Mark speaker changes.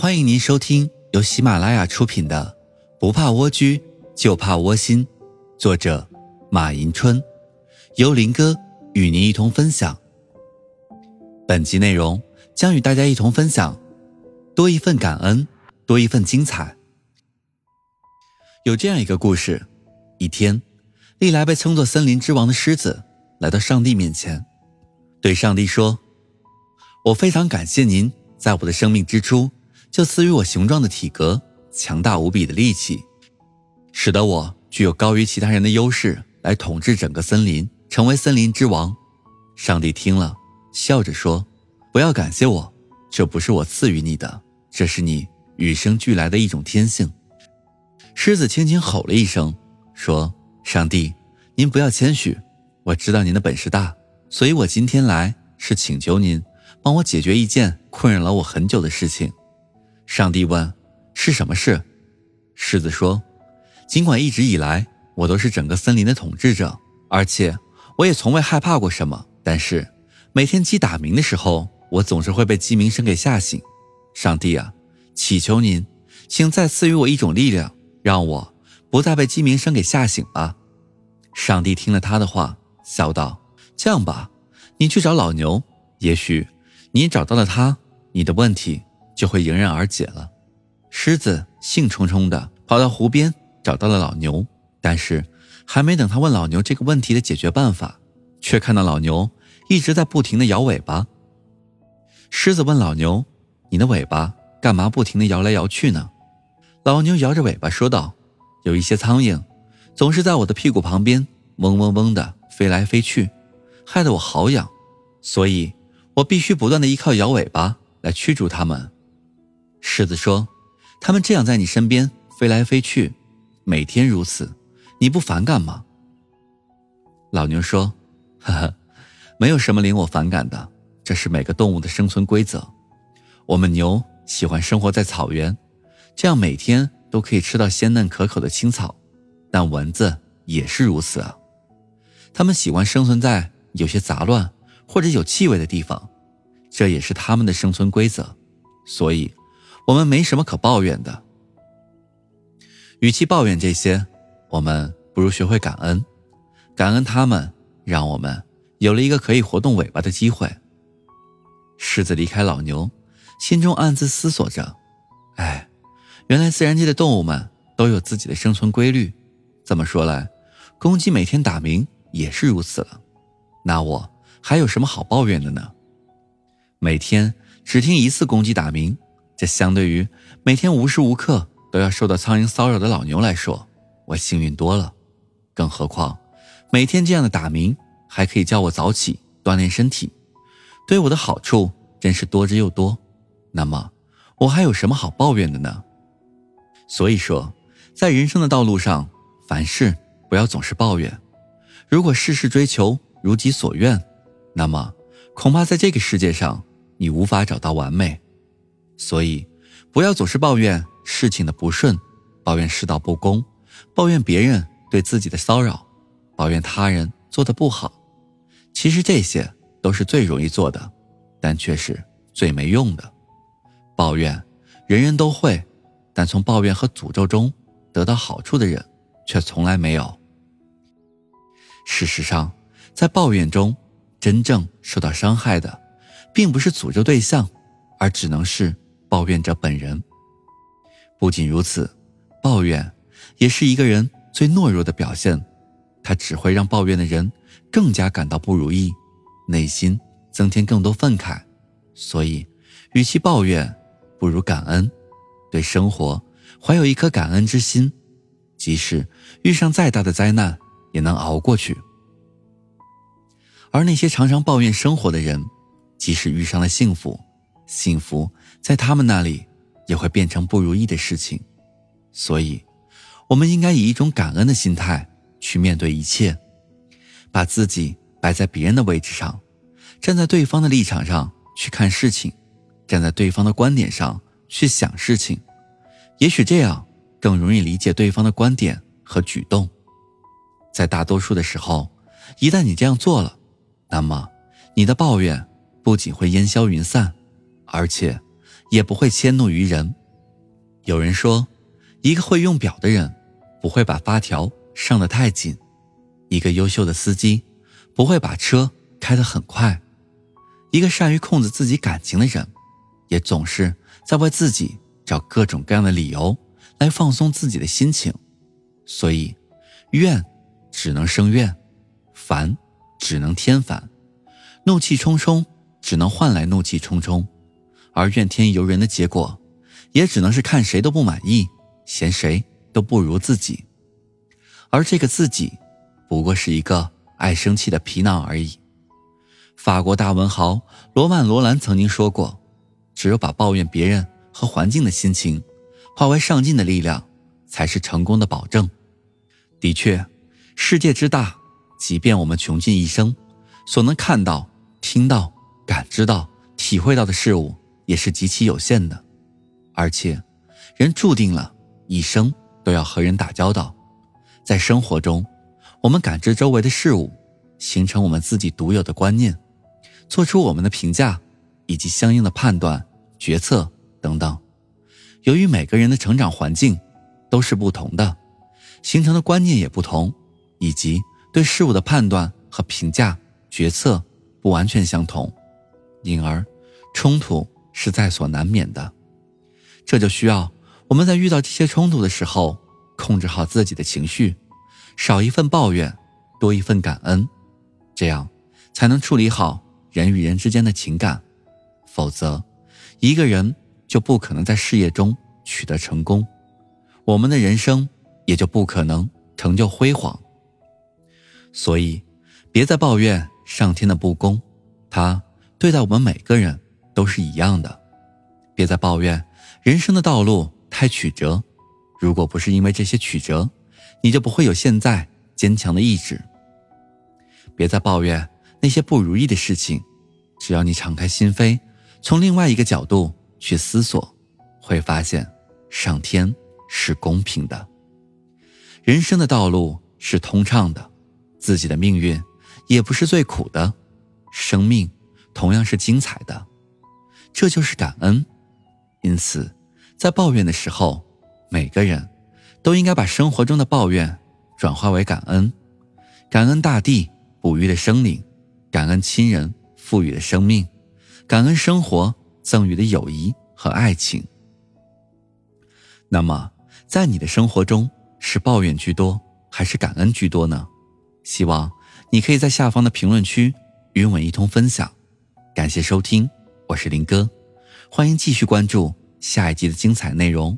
Speaker 1: 欢迎您收听由喜马拉雅出品的《不怕蜗居就怕窝心》，作者马迎春，由林哥与您一同分享。本集内容将与大家一同分享：多一份感恩，多一份精彩。有这样一个故事：一天，历来被称作森林之王的狮子来到上帝面前，对上帝说：“我非常感谢您在我的生命之初。”就赐予我雄壮的体格、强大无比的力气，使得我具有高于其他人的优势，来统治整个森林，成为森林之王。上帝听了，笑着说：“不要感谢我，这不是我赐予你的，这是你与生俱来的一种天性。”狮子轻轻吼了一声，说：“上帝，您不要谦虚，我知道您的本事大，所以我今天来是请求您帮我解决一件困扰了我很久的事情。”上帝问：“是什么事？”狮子说：“尽管一直以来我都是整个森林的统治者，而且我也从未害怕过什么，但是每天鸡打鸣的时候，我总是会被鸡鸣声给吓醒。上帝啊，祈求您，请再赐予我一种力量，让我不再被鸡鸣声给吓醒吧。”上帝听了他的话，笑道：“这样吧，你去找老牛，也许你找到了他，你的问题。”就会迎刃而解了。狮子兴冲冲地跑到湖边，找到了老牛。但是，还没等他问老牛这个问题的解决办法，却看到老牛一直在不停地摇尾巴。狮子问老牛：“你的尾巴干嘛不停地摇来摇去呢？”老牛摇着尾巴说道：“有一些苍蝇，总是在我的屁股旁边嗡嗡嗡地飞来飞去，害得我好痒，所以我必须不断地依靠摇尾巴来驱逐它们。”狮子说：“他们这样在你身边飞来飞去，每天如此，你不反感吗？”老牛说：“呵呵，没有什么令我反感的，这是每个动物的生存规则。我们牛喜欢生活在草原，这样每天都可以吃到鲜嫩可口的青草。但蚊子也是如此啊，它们喜欢生存在有些杂乱或者有气味的地方，这也是它们的生存规则。所以。”我们没什么可抱怨的，与其抱怨这些，我们不如学会感恩。感恩他们，让我们有了一个可以活动尾巴的机会。狮子离开老牛，心中暗自思索着：“哎，原来自然界的动物们都有自己的生存规律。这么说来，公鸡每天打鸣也是如此了。那我还有什么好抱怨的呢？每天只听一次公鸡打鸣。”这相对于每天无时无刻都要受到苍蝇骚扰的老牛来说，我幸运多了。更何况，每天这样的打鸣还可以叫我早起锻炼身体，对我的好处真是多之又多。那么，我还有什么好抱怨的呢？所以说，在人生的道路上，凡事不要总是抱怨。如果事事追求如己所愿，那么恐怕在这个世界上，你无法找到完美。所以，不要总是抱怨事情的不顺，抱怨世道不公，抱怨别人对自己的骚扰，抱怨他人做的不好。其实这些都是最容易做的，但却是最没用的。抱怨，人人都会，但从抱怨和诅咒中得到好处的人，却从来没有。事实上，在抱怨中，真正受到伤害的，并不是诅咒对象，而只能是。抱怨者本人。不仅如此，抱怨也是一个人最懦弱的表现，它只会让抱怨的人更加感到不如意，内心增添更多愤慨。所以，与其抱怨，不如感恩，对生活怀有一颗感恩之心，即使遇上再大的灾难，也能熬过去。而那些常常抱怨生活的人，即使遇上了幸福，幸福在他们那里也会变成不如意的事情，所以，我们应该以一种感恩的心态去面对一切，把自己摆在别人的位置上，站在对方的立场上去看事情，站在对方的观点上去想事情，也许这样更容易理解对方的观点和举动。在大多数的时候，一旦你这样做了，那么你的抱怨不仅会烟消云散。而且，也不会迁怒于人。有人说，一个会用表的人，不会把发条上得太紧；一个优秀的司机，不会把车开得很快；一个善于控制自己感情的人，也总是在为自己找各种各样的理由来放松自己的心情。所以，怨只能生怨，烦只能添烦，怒气冲冲只能换来怒气冲冲，而怨天尤人的结果。也只能是看谁都不满意，嫌谁都不如自己，而这个自己，不过是一个爱生气的皮囊而已。法国大文豪罗曼·罗兰曾经说过：“只有把抱怨别人和环境的心情，化为上进的力量，才是成功的保证。”的确，世界之大，即便我们穷尽一生，所能看到、听到、感知到、体会到的事物，也是极其有限的。而且，人注定了一生都要和人打交道，在生活中，我们感知周围的事物，形成我们自己独有的观念，做出我们的评价以及相应的判断、决策等等。由于每个人的成长环境都是不同的，形成的观念也不同，以及对事物的判断和评价、决策不完全相同，因而冲突是在所难免的。这就需要我们在遇到这些冲突的时候，控制好自己的情绪，少一份抱怨，多一份感恩，这样才能处理好人与人之间的情感。否则，一个人就不可能在事业中取得成功，我们的人生也就不可能成就辉煌。所以，别再抱怨上天的不公，他对待我们每个人都是一样的。别再抱怨。人生的道路太曲折，如果不是因为这些曲折，你就不会有现在坚强的意志。别再抱怨那些不如意的事情，只要你敞开心扉，从另外一个角度去思索，会发现上天是公平的。人生的道路是通畅的，自己的命运也不是最苦的，生命同样是精彩的，这就是感恩。因此，在抱怨的时候，每个人都应该把生活中的抱怨转化为感恩，感恩大地哺育的生灵，感恩亲人赋予的生命，感恩生活赠予的友谊和爱情。那么，在你的生活中是抱怨居多还是感恩居多呢？希望你可以在下方的评论区与我一同分享。感谢收听，我是林哥。欢迎继续关注下一集的精彩内容。